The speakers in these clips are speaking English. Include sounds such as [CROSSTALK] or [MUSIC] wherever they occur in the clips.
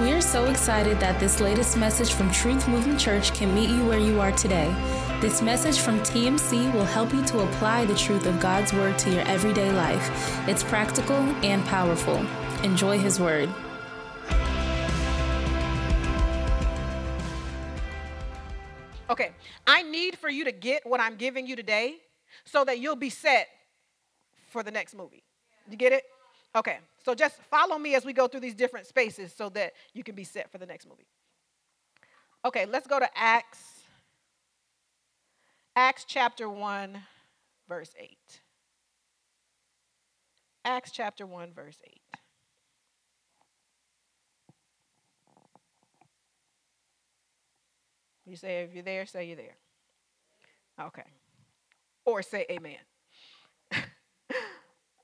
We are so excited that this latest message from Truth Movement Church can meet you where you are today. This message from TMC will help you to apply the truth of God's Word to your everyday life. It's practical and powerful. Enjoy His Word. Okay, I need for you to get what I'm giving you today so that you'll be set for the next movie. You get it? Okay, so just follow me as we go through these different spaces so that you can be set for the next movie. Okay, let's go to Acts. Acts chapter 1, verse 8. Acts chapter 1, verse 8. You say, if you're there, say you're there. Okay. Or say amen. [LAUGHS]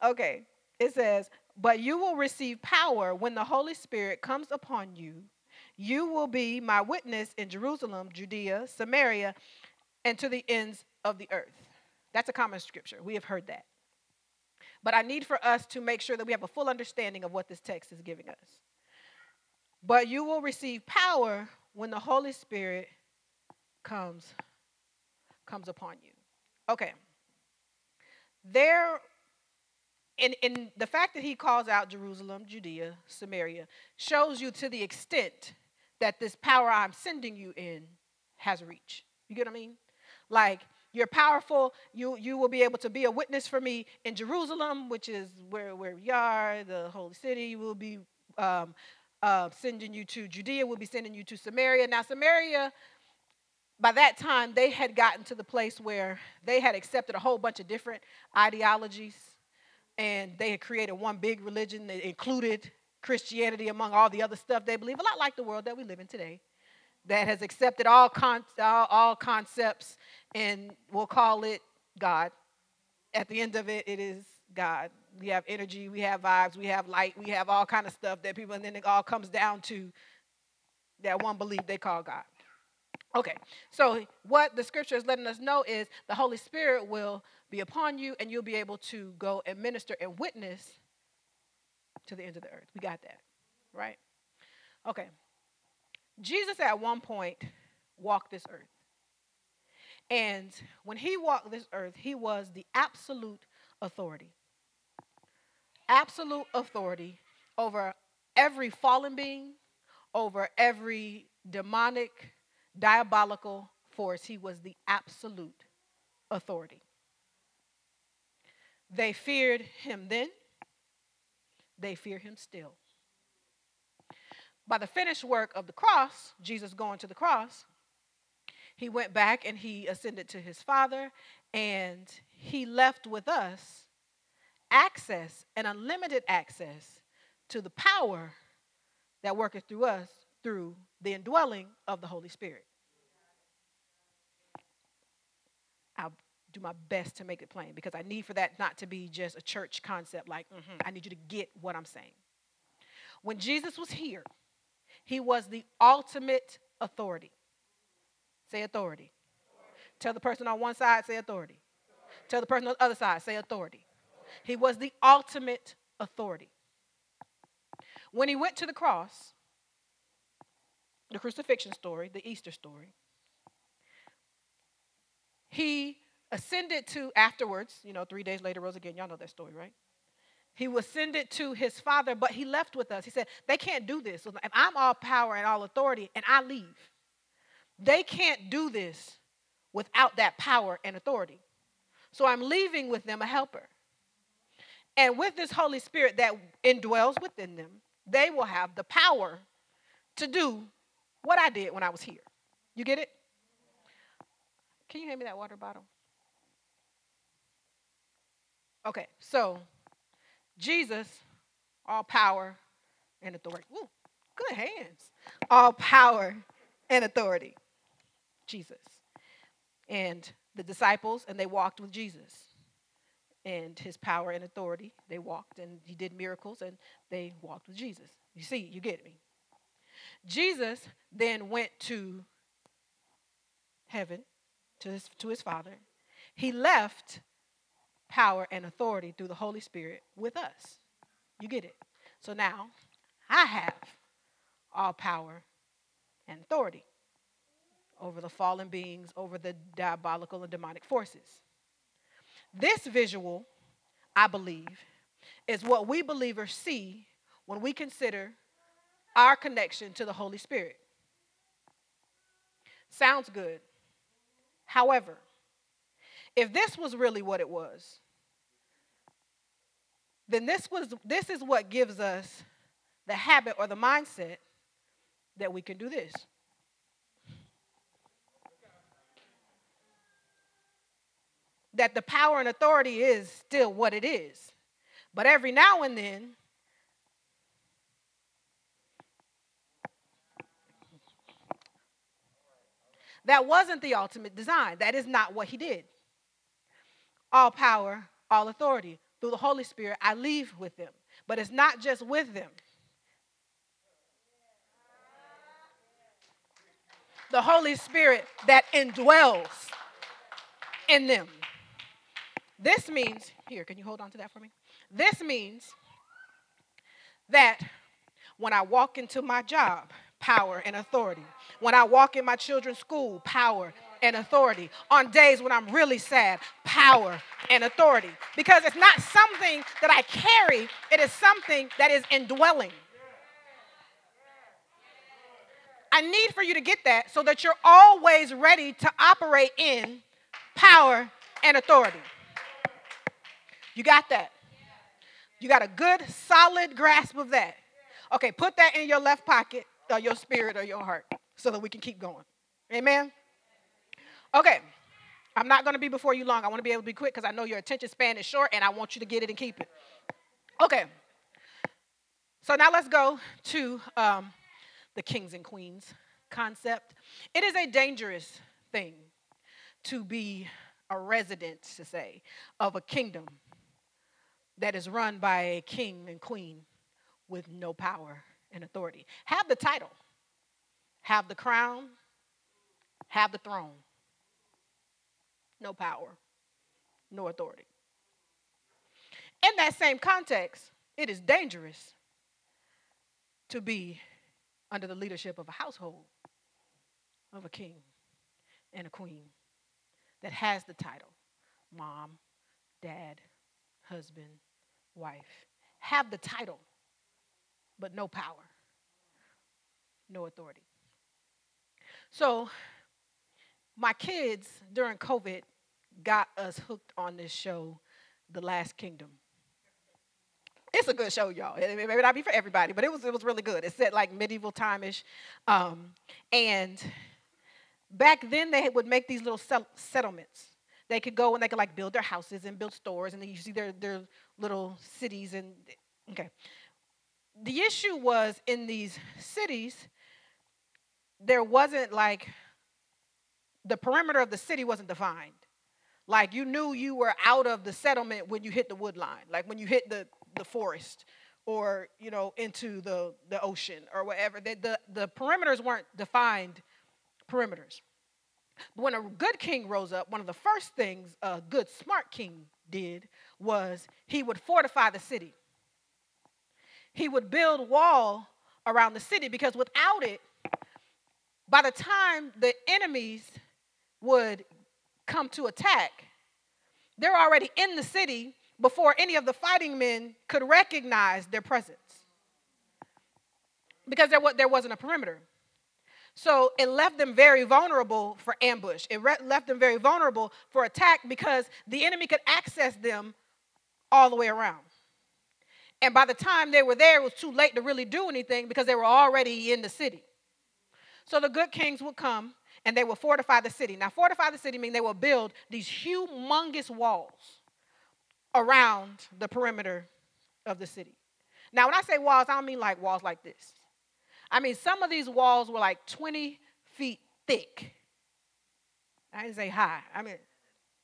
okay. It says, But you will receive power when the Holy Spirit comes upon you. You will be my witness in Jerusalem, Judea, Samaria, and to the ends of the earth. That's a common scripture. We have heard that. But I need for us to make sure that we have a full understanding of what this text is giving us. But you will receive power when the Holy Spirit comes comes upon you. Okay. There in, in the fact that he calls out Jerusalem, Judea, Samaria, shows you to the extent that this power I'm sending you in has reach. You get what I mean? Like you're powerful, you you will be able to be a witness for me in Jerusalem, which is where, where we are, the holy city. We'll be um, uh, sending you to Judea, we'll be sending you to Samaria. Now, Samaria by that time, they had gotten to the place where they had accepted a whole bunch of different ideologies and they had created one big religion that included Christianity among all the other stuff they believe, a lot like the world that we live in today, that has accepted all, con- all, all concepts and we'll call it God. At the end of it, it is God. We have energy, we have vibes, we have light, we have all kind of stuff that people, and then it all comes down to that one belief they call God. Okay, so what the scripture is letting us know is the Holy Spirit will be upon you and you'll be able to go and minister and witness to the end of the earth. We got that, right? Okay. Jesus at one point walked this earth. And when he walked this earth, he was the absolute authority. Absolute authority over every fallen being, over every demonic diabolical force, he was the absolute authority. They feared him then, they fear him still. By the finished work of the cross, Jesus going to the cross, he went back and he ascended to his Father, and he left with us access and unlimited access to the power that worketh through us through the indwelling of the Holy Spirit. I'll do my best to make it plain because I need for that not to be just a church concept like, mm-hmm, I need you to get what I'm saying. When Jesus was here, he was the ultimate authority. Say authority. Tell the person on one side, say authority. Tell the person on the other side, say authority. He was the ultimate authority. When he went to the cross, the crucifixion story, the Easter story. He ascended to afterwards, you know, three days later rose again. Y'all know that story, right? He was ascended to his father, but he left with us. He said, They can't do this. If I'm all power and all authority and I leave, they can't do this without that power and authority. So I'm leaving with them a helper. And with this Holy Spirit that indwells within them, they will have the power to do what I did when I was here. You get it? Can you hand me that water bottle? Okay, so Jesus, all power and authority. Woo, good hands. All power and authority. Jesus. And the disciples, and they walked with Jesus. And his power and authority, they walked and he did miracles and they walked with Jesus. You see, you get me. Jesus then went to heaven, to his, to his Father. He left power and authority through the Holy Spirit with us. You get it? So now I have all power and authority over the fallen beings, over the diabolical and demonic forces. This visual, I believe, is what we believers see when we consider our connection to the Holy Spirit. Sounds good. However, if this was really what it was, then this was this is what gives us the habit or the mindset that we can do this. That the power and authority is still what it is. But every now and then, that wasn't the ultimate design. That is not what he did. All power, all authority. Through the Holy Spirit, I leave with them. But it's not just with them, the Holy Spirit that indwells in them. This means, here, can you hold on to that for me? This means that when I walk into my job, power and authority. When I walk in my children's school, power and authority. On days when I'm really sad, power and authority. Because it's not something that I carry, it is something that is indwelling. I need for you to get that so that you're always ready to operate in power and authority. You got that? You got a good, solid grasp of that. Okay, put that in your left pocket, or your spirit, or your heart, so that we can keep going. Amen? Okay, I'm not going to be before you long. I want to be able to be quick because I know your attention span is short and I want you to get it and keep it. Okay, so now let's go to um, the kings and queens concept. It is a dangerous thing to be a resident, to say, of a kingdom that is run by a king and queen with no power and authority. Have the title, have the crown, have the throne, no power, no authority. In that same context, it is dangerous to be under the leadership of a household of a king and a queen that has the title mom, dad, husband, wife. Have the title, but no power, no authority. So, my kids during COVID got us hooked on this show, The Last Kingdom. It's a good show, y'all. It may not be for everybody, but it was it was really good. It's set like medieval time-ish, um, and back then they would make these little settlements. They could go and they could like build their houses and build stores, and then you see their their little cities and okay. The issue was in these cities, there wasn't like the perimeter of the city wasn't defined. Like you knew you were out of the settlement when you hit the wood line, like when you hit the, the forest or you know into the, the ocean or whatever. The, the, the perimeters weren't defined perimeters. When a good king rose up, one of the first things a good smart king did was he would fortify the city. He would build wall around the city because without it, by the time the enemies would come to attack, they're already in the city before any of the fighting men could recognize their presence because there, there wasn't a perimeter. So it left them very vulnerable for ambush. It re- left them very vulnerable for attack because the enemy could access them all the way around. And by the time they were there, it was too late to really do anything because they were already in the city. So the good kings would come and they will fortify the city. Now, fortify the city means they will build these humongous walls around the perimeter of the city. Now, when I say walls, I don't mean like walls like this. I mean, some of these walls were like 20 feet thick. I didn't say high, I mean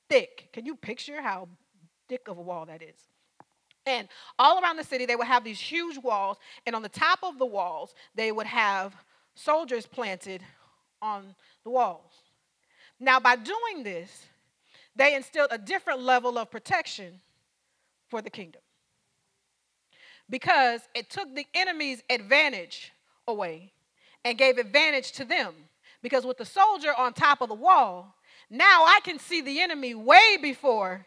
thick. Can you picture how thick of a wall that is? And all around the city, they would have these huge walls, and on the top of the walls, they would have soldiers planted on the walls. Now, by doing this, they instilled a different level of protection for the kingdom because it took the enemy's advantage away and gave advantage to them. Because with the soldier on top of the wall, now I can see the enemy way before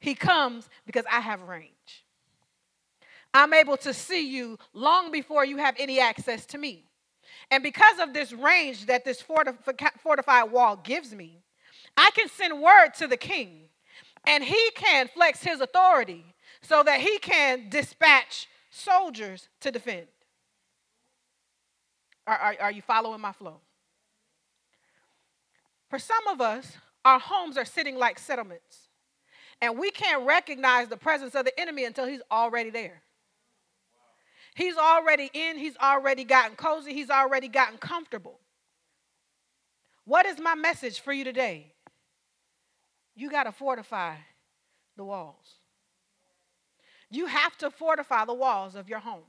he comes because I have range. I'm able to see you long before you have any access to me. And because of this range that this fortified wall gives me, I can send word to the king and he can flex his authority so that he can dispatch soldiers to defend. Are, are, are, you following my flow? For some of us, our homes are sitting like settlements, and we can't recognize the presence of the enemy until he's already there. He's already in, he's already gotten cozy, he's already gotten comfortable. What is my message for you today? You got to fortify the walls. You have to fortify the walls of your home.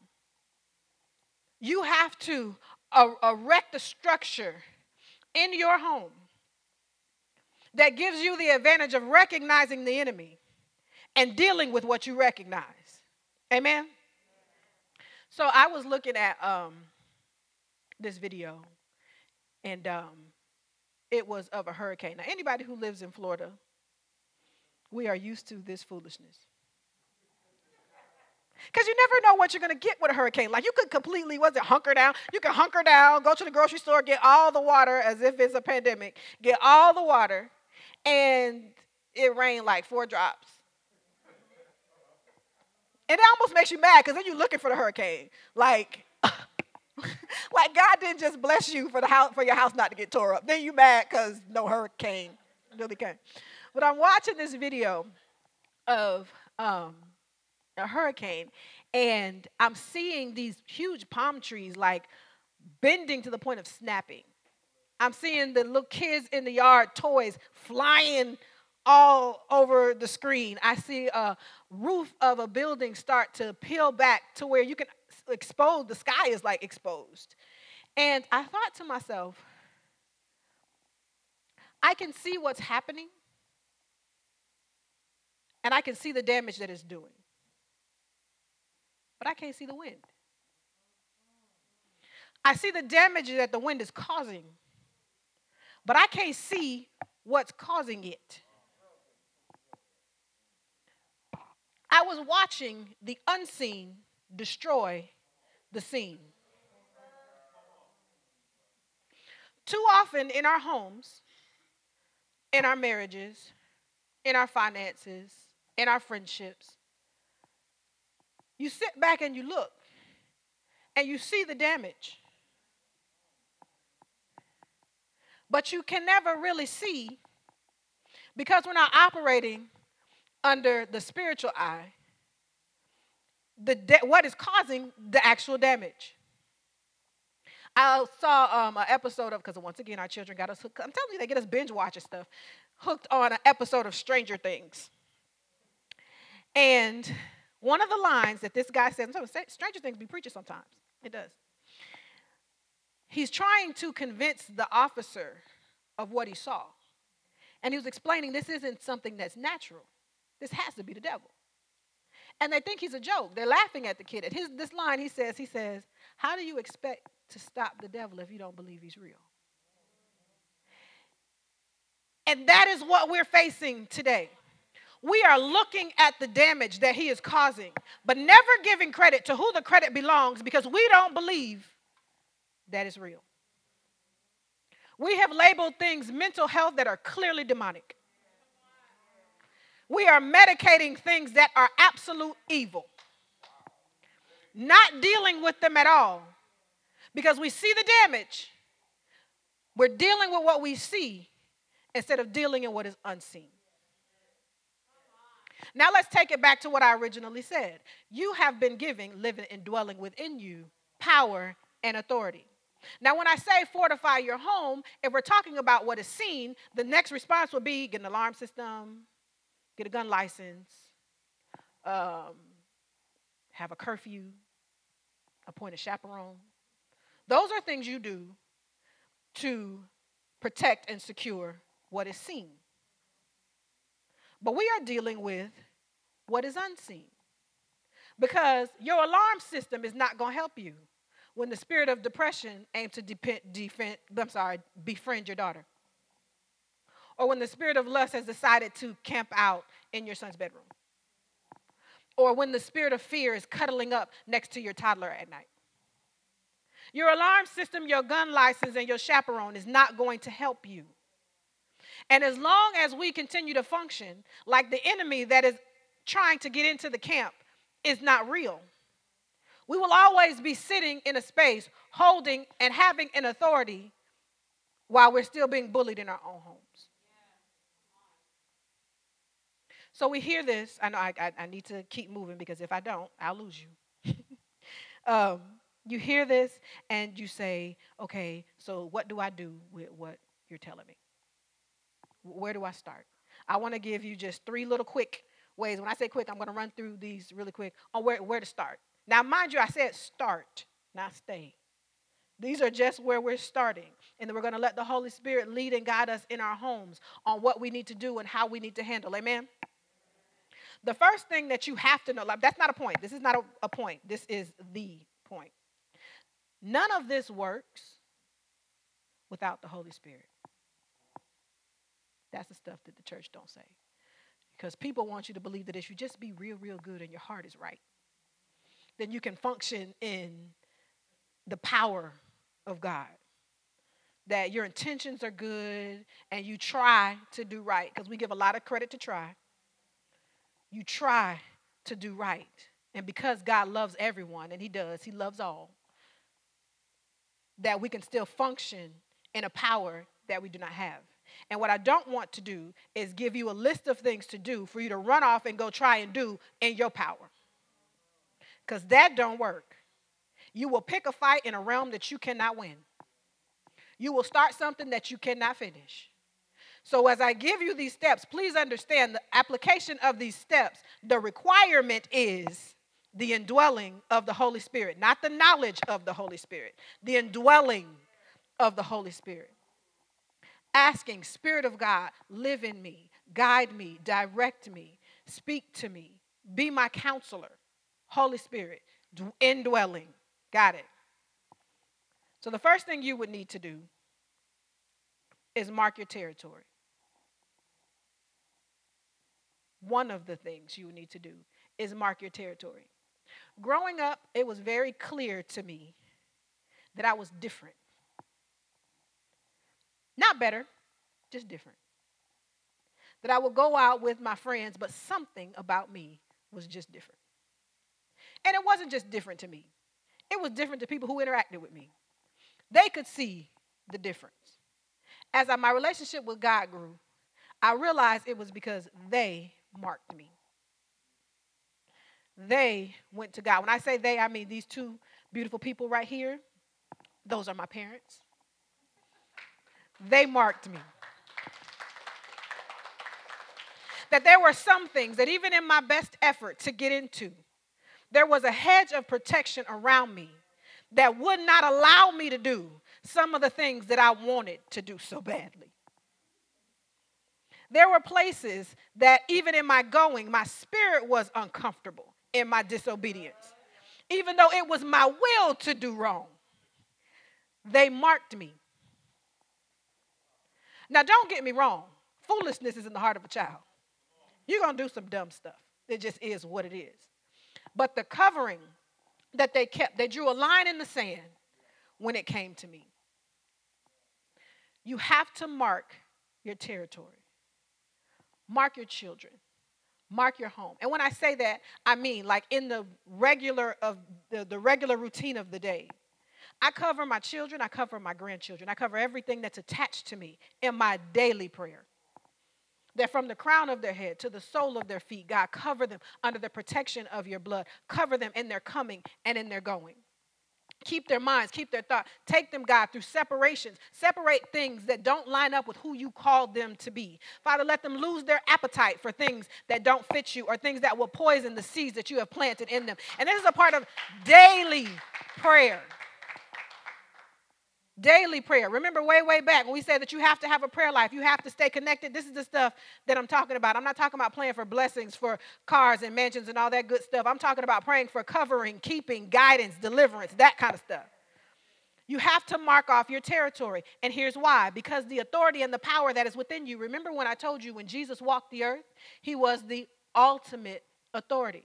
You have to er, erect a structure in your home that gives you the advantage of recognizing the enemy and dealing with what you recognize. Amen? So I was looking at um, this video, and um, it was of a hurricane. Now, anybody who lives in Florida, we are used to this foolishness. Because you never know what you're going to get with a hurricane. Like you could completely, was it hunker down? You can hunker down, go to the grocery store, get all the water as if it's a pandemic, get all the water, and it rained like four drops. And it almost makes you mad because then you're looking for the hurricane. Like, [LAUGHS] like God didn't just bless you for the house for your house not to get tore up. Then you mad because no hurricane really came. But I'm watching this video of um, a hurricane, and I'm seeing these huge palm trees like bending to the point of snapping. I'm seeing the little kids in the yard, toys flying all over the screen. I see a roof of a building start to peel back to where you can expose, the sky is like exposed. And I thought to myself, I can see what's happening, and I can see the damage that it's doing, but I can't see the wind. I see the damage that the wind is causing, but I can't see what's causing it. I was watching the unseen destroy the seen. Too often in our homes, in our marriages, in our finances, in our friendships, you sit back and you look and you see the damage. But you can never really see because we're not operating under the spiritual eye the de- what is causing the actual damage. I saw um, an episode of because once again our children got us hooked. I'm telling you, they get us binge watching stuff. Hooked on an episode of Stranger Things, and one of the lines that this guy said, Stranger Things be preaching sometimes. It does. He's trying to convince the officer of what he saw, and he was explaining this isn't something that's natural. This has to be the devil. And they think he's a joke. They're laughing at the kid. At his this line he says, he says, How do you expect to stop the devil if you don't believe he's real? And that is what we're facing today. We are looking at the damage that he is causing, but never giving credit to who the credit belongs because we don't believe that is real. We have labeled things mental health that are clearly demonic. We are medicating things that are absolute evil, not dealing with them at all because we see the damage. We're dealing with what we see instead of dealing in what is unseen. Now let's take it back to what I originally said. You have been giving, living, and dwelling within you power and authority. Now, when I say fortify your home, if we're talking about what is seen, the next response would be get an alarm system, get a gun license, um, have a curfew, appoint a chaperone. Those are things you do to protect and secure what is seen. But we are dealing with what is unseen. Because your alarm system is not going to help you when the spirit of depression aims to depend, defend, I'm sorry, befriend your daughter. Or when the spirit of lust has decided to camp out in your son's bedroom. Or when the spirit of fear is cuddling up next to your toddler at night. Your alarm system, your gun license, and your chaperone is not going to help you. And as long as we continue to function like the enemy that is trying to get into the camp is not real, we will always be sitting in a space holding and having an authority while we're still being bullied in our own homes. So we hear this. I know I, I, I, need to keep moving because if I don't, I'll lose you. [LAUGHS] um, you hear this and you say, okay, so what do I do with what you're telling me? Where do I start? I want to give you just three little quick ways. When I say quick, I'm going to run through these really quick on where, where to start. Now, mind you, I said start, not stay. These are just where we're starting. And then we're going to let the Holy Spirit lead and guide us in our homes on what we need to do and how we need to handle. Amen? The first thing that you have to know, like, that's not a point. This is not a, a point. This is the point. None of this works without the Holy Spirit. That's the stuff that the church don't say. Because people want you to believe that if you just be real, real good and your heart is right, then you can function in the power of God. That your intentions are good and you try to do right, because we give a lot of credit to try. You try to do right. And because God loves everyone, and He does, He loves all, that we can still function in a power that we do not have. And what I don't want to do is give you a list of things to do for you to run off and go try and do in your power. Because that don't work. You will pick a fight in a realm that you cannot win. You will start something that you cannot finish. So, as I give you these steps, please understand the application of these steps. The requirement is the indwelling of the Holy Spirit, not the knowledge of the Holy Spirit, the indwelling of the Holy Spirit asking, Spirit of God, live in me, guide me, direct me, speak to me, be my counselor. Holy Spirit, indwelling. Got it. So the first thing you would need to do is mark your territory. One of the things you need to do is mark your territory. Growing up, it was very clear to me that I was different. Not better, just different. That I would go out with my friends, but something about me was just different. And it wasn't just different to me, it was different to people who interacted with me. They could see the difference. As I, my relationship with God grew, I realized it was because they marked me. They went to God. When I say they, I mean these two beautiful people right here. Those are my parents. They marked me. That there were some things that even in my best effort to get into, there was a hedge of protection around me that would not allow me to do some of the things that I wanted to do so badly. There were places that even in my going, my spirit was uncomfortable in my disobedience. Even though it was my will to do wrong, they marked me. Now, don't get me wrong. Foolishness is in the heart of a child. You're going to do some dumb stuff. It just is what it is. But the covering that they kept, they drew a line in the sand when it came to me. You have to mark your territory, mark your children, mark your home. And when I say that, I mean like in the regular of the, the regular routine of the day. I cover my children, I cover my grandchildren, I cover everything that's attached to me in my daily prayer. That from the crown of their head to the sole of their feet, God, cover them under the protection of your blood. Cover them in their coming and in their going. Keep their minds, keep their thought. Take them, God, through separations. Separate things that don't line up with who you called them to be. Father, let them lose their appetite for things that don't fit you or things that will poison the seeds that you have planted in them. And this is a part of daily prayer. Daily prayer. Remember, way, way back when we said that you have to have a prayer life, you have to stay connected. This is the stuff that I'm talking about. I'm not talking about praying for blessings, for cars and mansions and all that good stuff. I'm talking about praying for covering, keeping, guidance, deliverance, that kind of stuff. You have to mark off your territory. And here's why because the authority and the power that is within you. Remember when I told you when Jesus walked the earth, he was the ultimate authority.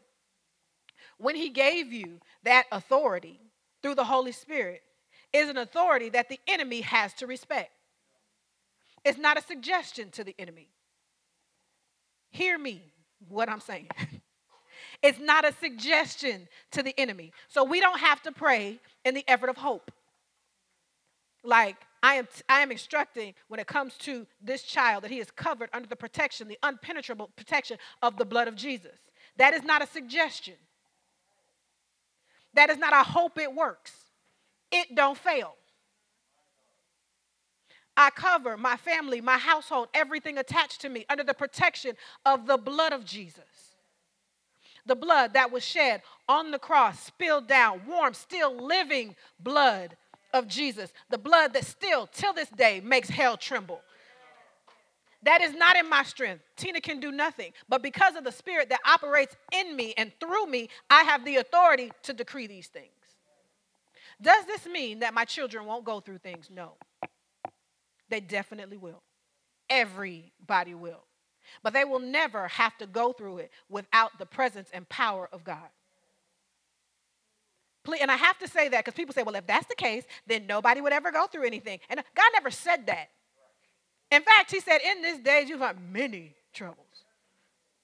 When he gave you that authority through the Holy Spirit, is an authority that the enemy has to respect. It's not a suggestion to the enemy. Hear me, what I'm saying. [LAUGHS] it's not a suggestion to the enemy. So we don't have to pray in the effort of hope. Like, I am, I am instructing when it comes to this child that he is covered under the protection, the unpenetrable protection of the blood of Jesus. That is not a suggestion. That is not a hope it works. It don't fail. I cover my family, my household, everything attached to me under the protection of the blood of Jesus. The blood that was shed on the cross, spilled down, warm, still living blood of Jesus, the blood that still, till this day, makes hell tremble. That is not in my strength. Tina can do nothing. But because of the Spirit that operates in me and through me, I have the authority to decree these things. Does this mean that my children won't go through things? No. They definitely will. Everybody will. But they will never have to go through it without the presence and power of God. Please, And I have to say that because people say, well, if that's the case, then nobody would ever go through anything. And God never said that. In fact, He said, in this day you'll have many troubles.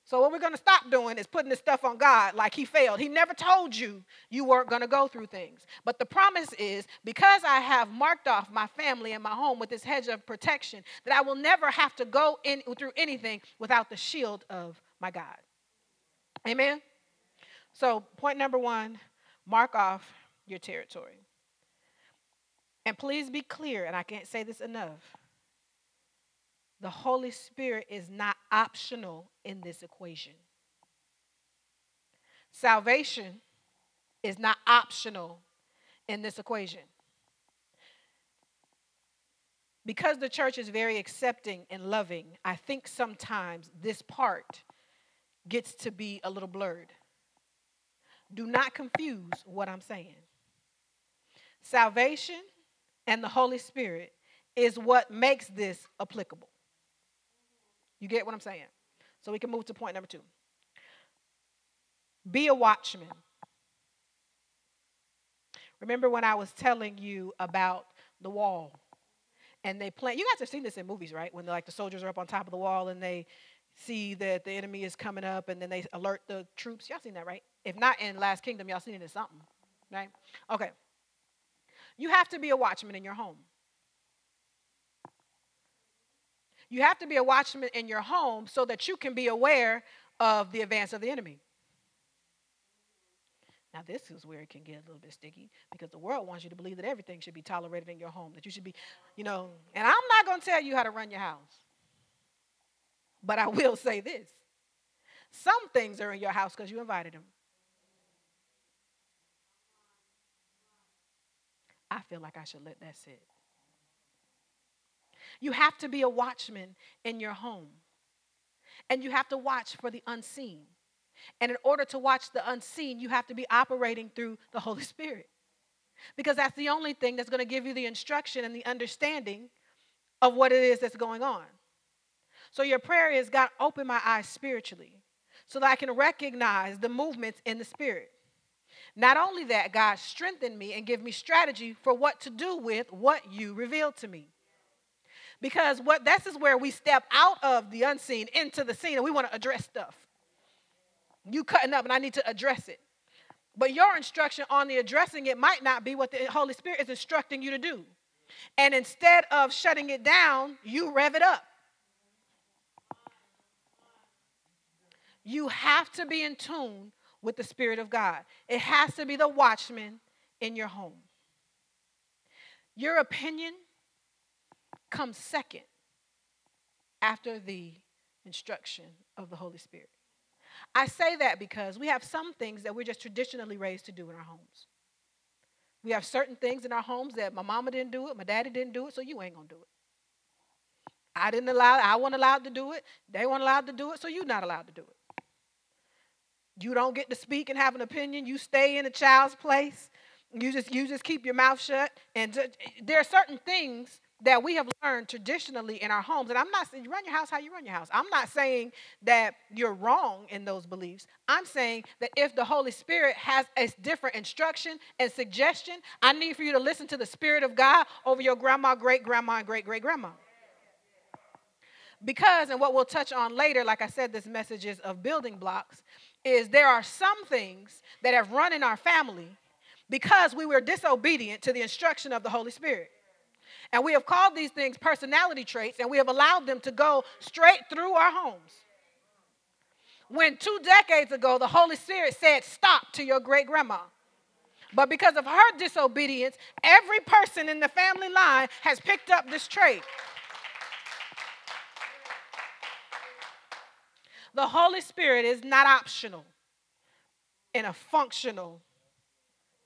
So what we're going to stop doing is putting this stuff on God like he failed. He never told you you weren't going to go through things. But the promise is because I have marked off my family and my home with this hedge of protection that I will never have to go in through anything without the shield of my God. Amen. So, point number 1, mark off your territory. And please be clear, and I can't say this enough. The Holy Spirit is not optional in this equation. Salvation is not optional in this equation. Because the church is very accepting and loving, I think sometimes this part gets to be a little blurred. Do not confuse what I'm saying. Salvation and the Holy Spirit is what makes this applicable. You get what I'm saying? So we can move to point number two. Be a watchman. Remember when I was telling you about the wall? And they plant, you guys have seen this in movies, right? When like the soldiers are up on top of the wall and they see that the enemy is coming up and then they alert the troops. Y'all seen that, right? If not in Last Kingdom, y'all seen it in something, right? Okay. You have to be a watchman in your home. You have to be a watchman in your home so that you can be aware of the advance of the enemy. Now, this is where it can get a little bit sticky because the world wants you to believe that everything should be tolerated in your home, that you should be, you know, and I'm not going to tell you how to run your house. But I [LAUGHS] will say this some things are in your house because you invited them. I feel like I should let that sit. You have to be a watchman in your home. And you have to watch for the unseen. And in order to watch the unseen, you have to be operating through the Holy [LAUGHS] Spirit. Because that's the only thing that's going to give you the instruction and the understanding of what it is that's going on. So your prayer is God, open my eyes spiritually so that I can recognize the movements in the spirit. Not only that, God, strengthen me and give me strategy for what to do with what you revealed to me. Because what this is where we step out of the unseen into the seen and we want to address stuff. You cutting up and I need to address it. But your instruction on the addressing it might not be what the Holy Spirit is instructing you to do. And instead of shutting it down, you rev it up. You have to be in tune with the Spirit of God. It has to be the watchman in your home. Your opinion comes second after the instruction of the Holy Spirit. I say that because we have some things that we're just traditionally raised to do in our homes. We have certain things in our homes that my mama didn't do it, my daddy didn't do it, so you ain't gonna do it. I didn't allow, I wasn't allowed to do it, they weren't allowed to do it, so you're not allowed to do it. You don't get to speak and have an opinion, you stay in a child's place. You just you just keep your mouth shut. And there are certain things that we have learned traditionally in our homes. And I'm not saying you run your house how you run your house. I'm not saying that you're wrong in those beliefs. I'm saying that if the Holy Spirit has a different instruction and suggestion, I need for you to listen to the Spirit of God over your grandma, great grandma, and great great grandma. Because, and what we'll touch on later, like I said, this message is of building blocks, is there are some things that have run in our family because we were disobedient to the instruction of the Holy Spirit. And we have called these things personality traits, and we have allowed them to go straight through our homes. When two decades ago, the Holy Spirit said, Stop to your great grandma. But because of her disobedience, every person in the family line has picked up this trait. The Holy Spirit is not optional in a functional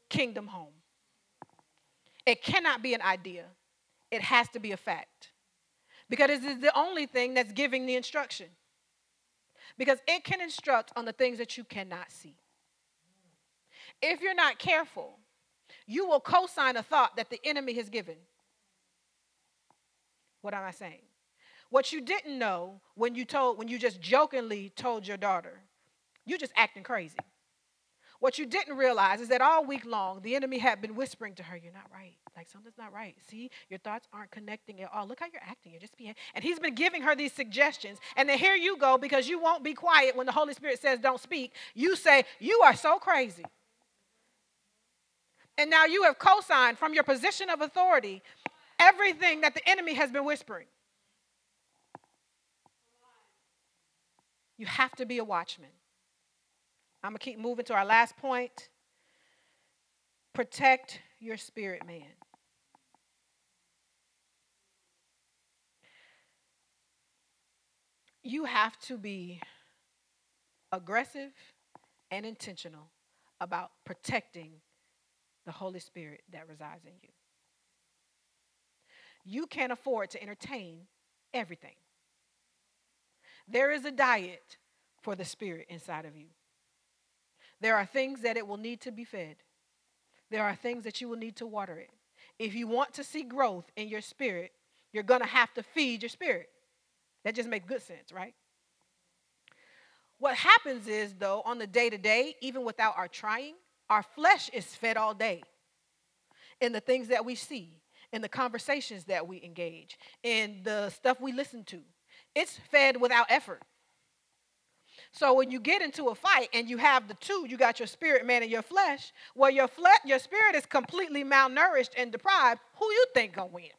kingdom home. It cannot be an idea, it has to be a fact. Because it is the only thing that's giving the instruction. Because it can instruct on the things that you cannot see. If you're not careful, you will co sign a thought that the enemy has given. What am I saying? What you didn't know when you told when you just jokingly told your daughter, you're just acting crazy. What you didn't realize is that all week long, the enemy had been whispering to her, You're not right. Like something's not right. See, your thoughts aren't connecting at all. Look how you're acting. You're just being. And he's been giving her these suggestions. And then here you go, because you won't be quiet when the Holy Spirit says don't speak. You say, You are so crazy. And now you have co signed from your position of authority everything that the enemy has been whispering. You have to be a watchman. I'm going to keep moving to our last point. Protect your spirit man. You have to be aggressive and intentional about protecting the Holy Spirit that resides in you. You can't afford to entertain everything. There is a diet for the spirit inside of you. There are things that it will need to be fed. There are things that you will need to water it. If you want to see growth in your spirit, you're going to have to feed your spirit. That just makes good sense, right? What happens is, though, on the day to day, even without our trying, our flesh is fed all day in the things that we see, in the conversations that we engage, in the stuff we listen to. It's fed without effort. So when you get into a fight and you have the two, you got your spirit man and your flesh. Well, your flesh, your spirit is completely malnourished and deprived. Who you think gonna win?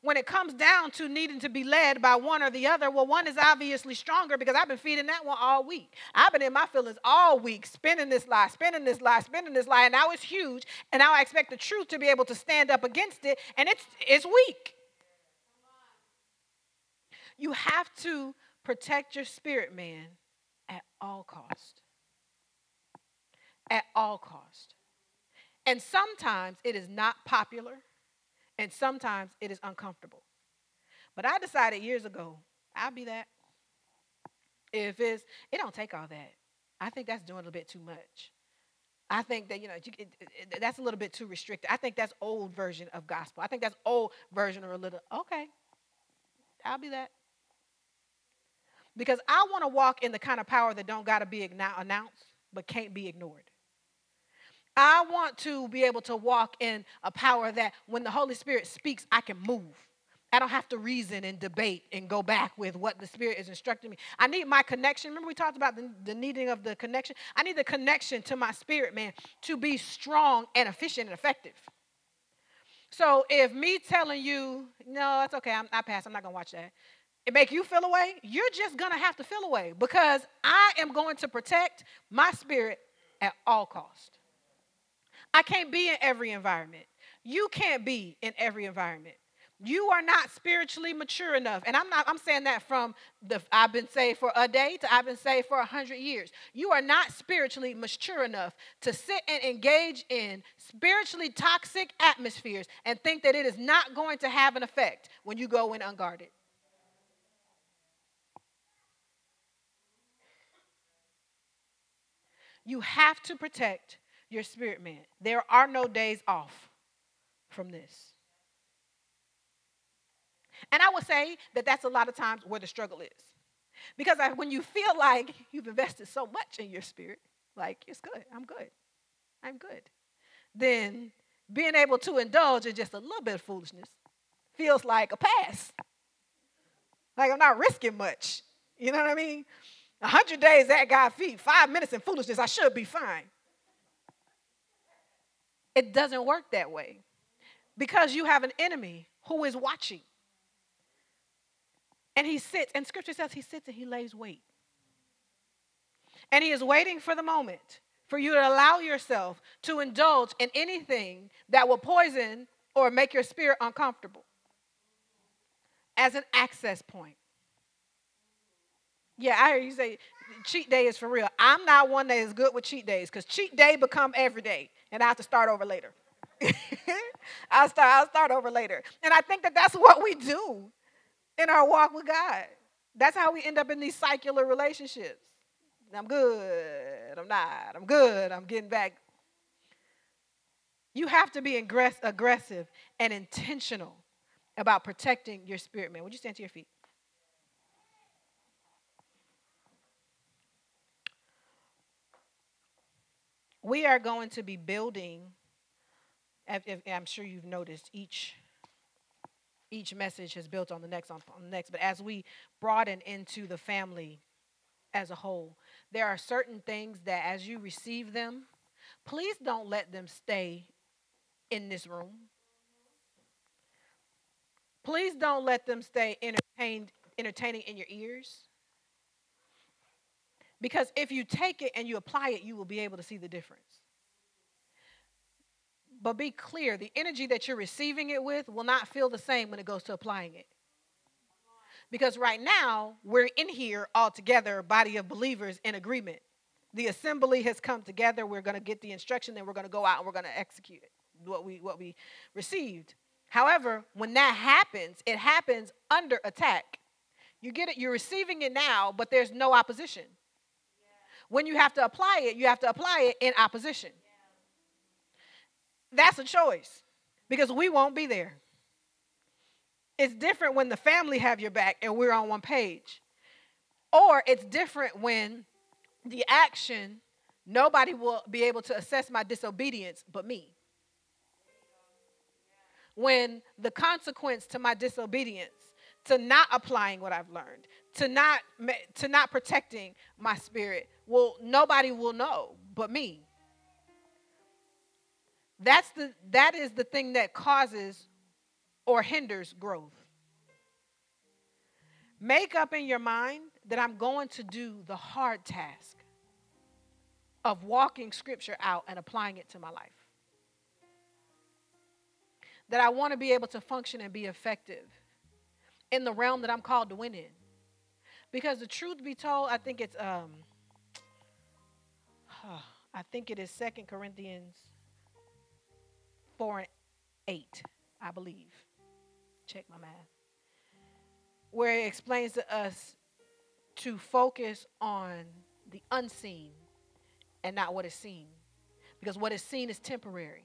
When it comes down to needing to be led by one or the other, well, one is obviously stronger because I've been feeding that one all week. I've been in my feelings all week, spinning this lie, spinning this lie, spinning this lie, and now it's huge, and now I expect the truth to be able to stand up against it, and it's it's weak. You have to Protect your spirit, man, at all cost. At all cost. And sometimes it is not popular, and sometimes it is uncomfortable. But I decided years ago, I'll be that. If it's, it don't take all that. I think that's doing a little bit too much. I think that you know it, it, that's a little bit too restricted. I think that's old version of gospel. I think that's old version or a little okay. I'll be that because I want to walk in the kind of power that don't got to be announced but can't be ignored. I want to be able to walk in a power that when the Holy Spirit speaks, I can move. I don't have to reason and debate and go back with what the Spirit is instructing me. I need my connection. Remember, we talked about the, the needing of the connection? I need the connection to my spirit, man, to be strong and efficient and effective. So if me telling you, no, that's okay, I'm, I pass, I'm not going to watch that it make you feel away, you're just going to have to feel away because I am going to protect my spirit at all cost. I can't be in every environment. You can't be in every environment. You are not spiritually mature enough. And I'm not I'm saying that from the I've been saved for a day to I've been saved for a hundred years. You are not spiritually mature enough to sit and engage in spiritually toxic atmospheres and think that it is not going to have an effect when you go in unguarded. You have to protect your spirit man. There are no days off from this. And I would say that that's a lot of times where the struggle is. Because when you feel like you've invested so much in your spirit, like it's good, I'm good, I'm good, then being able to indulge in just a little bit of foolishness feels like a pass. Like I'm not risking much. You know what I mean? A hundred days at God's feet, five minutes in foolishness, I should be fine. It doesn't work that way because you have an enemy who is watching. And he sits, and scripture says he sits and he lays wait. And he is waiting for the moment for you to allow yourself to indulge in anything that will poison or make your spirit uncomfortable as an access point. Yeah, I hear you say cheat day is for real. I'm not one that is good with cheat days because cheat day become every day, and I have to start over later. [LAUGHS] I'll start. I'll start over later, and I think that that's [LAUGHS] what we do in our walk with God. That's how we end up in these secular relationships. I'm good. I'm not. I'm good. I'm getting back. You have to be aggressive and intentional about protecting your spirit, man. Would you stand to your feet? We are going to be building, I'm sure you've noticed, each each message has built on the next on, on the next but as we broaden into the family as a whole there are certain things that as you receive them please don't let them stay in this room. Please don't let them stay entertained entertaining in your ears because if you take it and you apply it you will be able to see the difference but be clear the energy that you're receiving it with will not feel the same when it goes to applying it. Because right now, we're in here all together, body of believers in agreement. The assembly has come together. We're going to get the instruction, then we're going to go out and we're going to execute it, what we, what we received. However, when that happens, it happens under attack. You get it, you're receiving it now, but there's no opposition. When you have to apply it, you have to apply it in opposition. That's a choice because we won't be there. It's different when the family have your back and we're on one page. Or it's different when the action, nobody will be able to assess my disobedience but me. When the consequence to my disobedience, to not applying what I've learned, to not to not protecting my spirit, well, nobody will know but me. That's the that is the thing that causes or hinders growth. Make up in your mind that I'm going to do the hard task of walking scripture out and applying it to my life. That I want to be able to function and be effective in the realm that I'm called to win in. Because the truth be told, I think it's um I think it is Second Corinthians 4 and 8, I believe. Check my math. Where it explains to us to focus on the unseen and not what is seen. Because what is seen is temporary.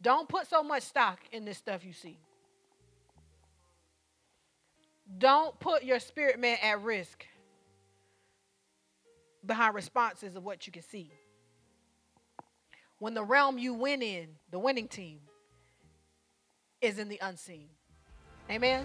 Don't put so much stock in this stuff you see. Don't put your spirit man at risk behind responses of what you can see when the realm you win in, the winning team, is in the unseen. Amen.